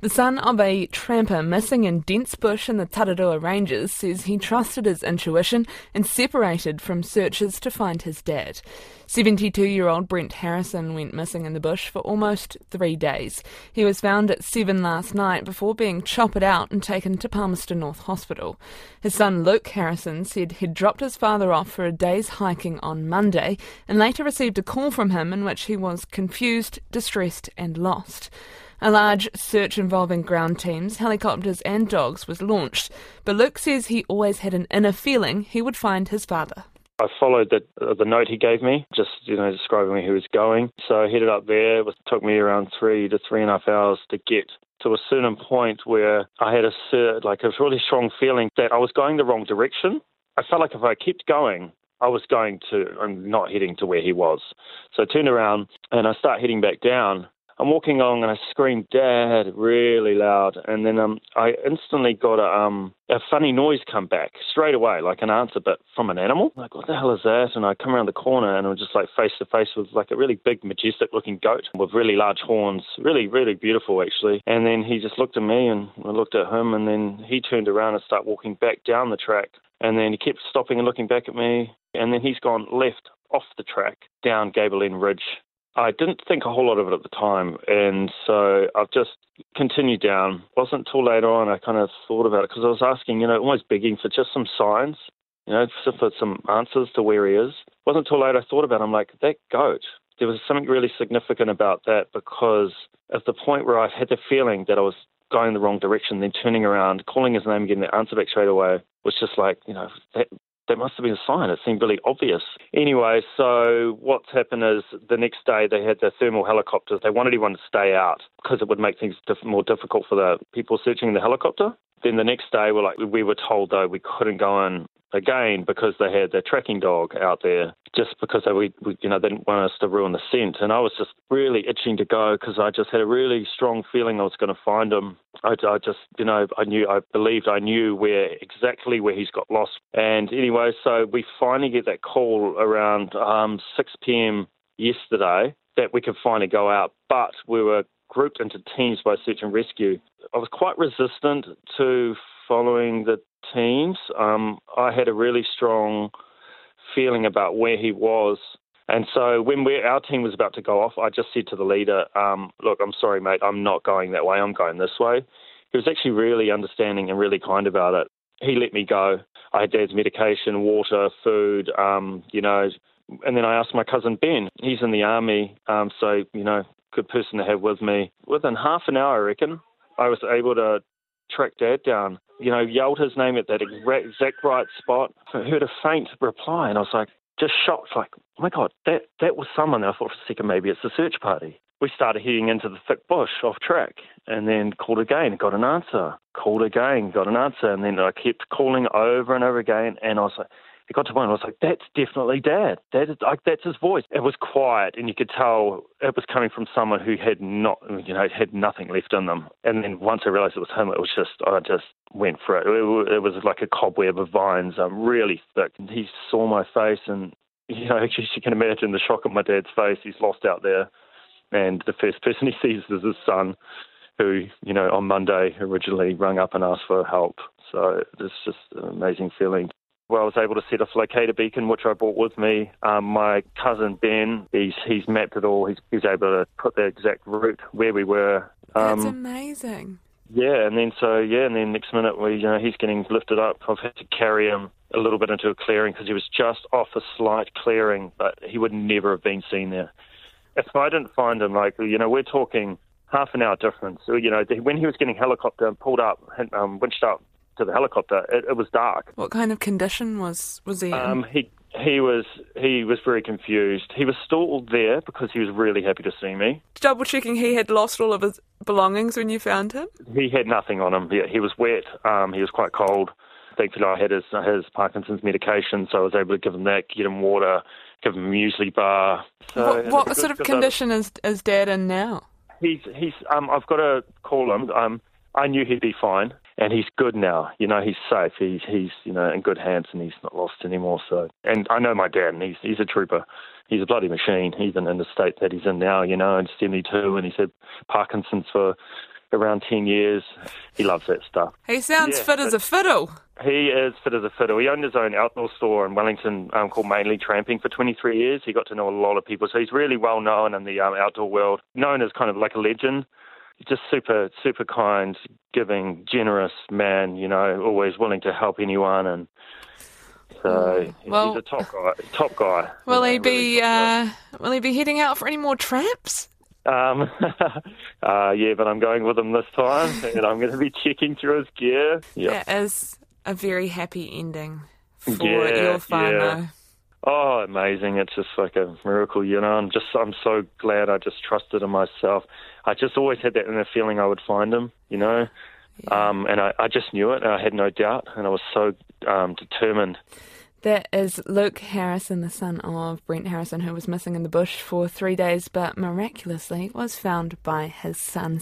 The son of a tramper missing in dense bush in the Tararua Ranges says he trusted his intuition and separated from searches to find his dad. 72 year old Brent Harrison went missing in the bush for almost three days. He was found at 7 last night before being choppered out and taken to Palmerston North Hospital. His son Luke Harrison said he'd dropped his father off for a day's hiking on Monday and later received a call from him in which he was confused, distressed, and lost. A large search involving ground teams, helicopters, and dogs was launched, but Luke says he always had an inner feeling he would find his father. I followed the uh, the note he gave me, just you know describing where he was going. So I headed up there. It took me around three to three and a half hours to get to a certain point where I had a like a really strong feeling that I was going the wrong direction. I felt like if I kept going, I was going to, I'm not heading to where he was. So I turned around and I start heading back down. I'm walking along and I scream "Dad!" really loud, and then um, I instantly got a um, a funny noise come back straight away, like an answer, but from an animal. Like, what the hell is that? And I come around the corner and I'm just like face to face with like a really big, majestic looking goat with really large horns, really, really beautiful actually. And then he just looked at me and I looked at him, and then he turned around and started walking back down the track, and then he kept stopping and looking back at me, and then he's gone left off the track down Gable End Ridge I didn't think a whole lot of it at the time, and so I've just continued down. wasn't until later on I kind of thought about it because I was asking, you know, almost begging for just some signs, you know, for some answers to where he is. wasn't until later I thought about it. I'm like, that goat. There was something really significant about that because at the point where I had the feeling that I was going the wrong direction, then turning around, calling his name, getting the answer back straight away was just like, you know, that that must have been a sign. It seemed really obvious. Anyway, so what's happened is the next day they had their thermal helicopters. They wanted everyone to stay out because it would make things diff- more difficult for the people searching the helicopter. Then the next day, we're like we were told though we couldn't go in again because they had their tracking dog out there just because they we, we you know they didn't want us to ruin the scent and I was just really itching to go because I just had a really strong feeling I was going to find him I, I just you know I knew I believed I knew where exactly where he's got lost and anyway so we finally get that call around um, 6 p.m. yesterday that we could finally go out but we were grouped into teams by search and rescue I was quite resistant to following the teams. Um, I had a really strong feeling about where he was. And so when we, our team was about to go off, I just said to the leader, um, look, I'm sorry, mate, I'm not going that way, I'm going this way. He was actually really understanding and really kind about it. He let me go. I had dad's medication, water, food, um, you know, and then I asked my cousin Ben. He's in the army, um, so, you know, good person to have with me. Within half an hour, I reckon, I was able to track dad down you know, yelled his name at that exact right spot. I heard a faint reply, and I was like, just shocked, like, oh my God, that, that was someone. I thought for a second maybe it's a search party. We started heading into the thick bush off track and then called again, got an answer. Called again, got an answer. And then I kept calling over and over again. And I was like, it got to one. I was like, "That's definitely Dad. That is like that's his voice." It was quiet, and you could tell it was coming from someone who had not, you know, had nothing left in them. And then once I realised it was him, it was just I just went for it. It, it was like a cobweb of vines, um, really thick. And he saw my face, and you know, as you can imagine the shock of my dad's face. He's lost out there, and the first person he sees is his son, who you know on Monday originally rung up and asked for help. So it's just an amazing feeling where I was able to set off locator beacon, which I brought with me. Um, my cousin Ben, he's he's mapped it all. He's, he's able to put the exact route where we were. Um, That's amazing. Yeah, and then so yeah, and then next minute we you know he's getting lifted up. I've had to carry him a little bit into a clearing because he was just off a slight clearing, but he would never have been seen there. If I didn't find him, like you know, we're talking half an hour difference. So, you know, when he was getting helicopter and pulled up, um, winched up to the helicopter, it, it was dark. What kind of condition was was he in? Um, he he was he was very confused. He was still there because he was really happy to see me. Double checking, he had lost all of his belongings when you found him. He had nothing on him. Yeah, he was wet. Um, he was quite cold. Thankfully, I had his his Parkinson's medication, so I was able to give him that, get him water, give him a muesli bar. So, what, what sort of condition is is Dad in now? He's he's um I've got to call him. Um, I knew he'd be fine and he's good now. You know, he's safe. He's he's you know in good hands, and he's not lost anymore. So, and I know my dad, and he's he's a trooper. He's a bloody machine, even in the state that he's in now. You know, in '72, and he's had Parkinson's for around 10 years. He loves that stuff. He sounds Yeah, fit as a fiddle. He is fit as a fiddle. He owned his own outdoor store in Wellington um, called Mainly Tramping for 23 years. He got to know a lot of people, so he's really well known in the um, outdoor world, known as kind of like a legend. Just super, super kind, giving, generous man. You know, always willing to help anyone, and so Well- he's a top guy. Top guy. Will You he know, be really top uh, will he be heading out for any more tramps? Um, uh, yeah, but I'm going with him this time, and I'm going to be checking through his gear. Yeah. That is a very happy ending for Yeah, your yeah. Oh, amazing! It's just like a miracle, you know. I'm just, I'm so glad I just trusted in myself. I just always had that inner feeling I would find him, you know. Um, and I, I just knew it. I had no doubt, and I was so um, determined. That is Luke Harrison, the son of Brent Harrison, who was missing in the bush for three days, but miraculously was found by his son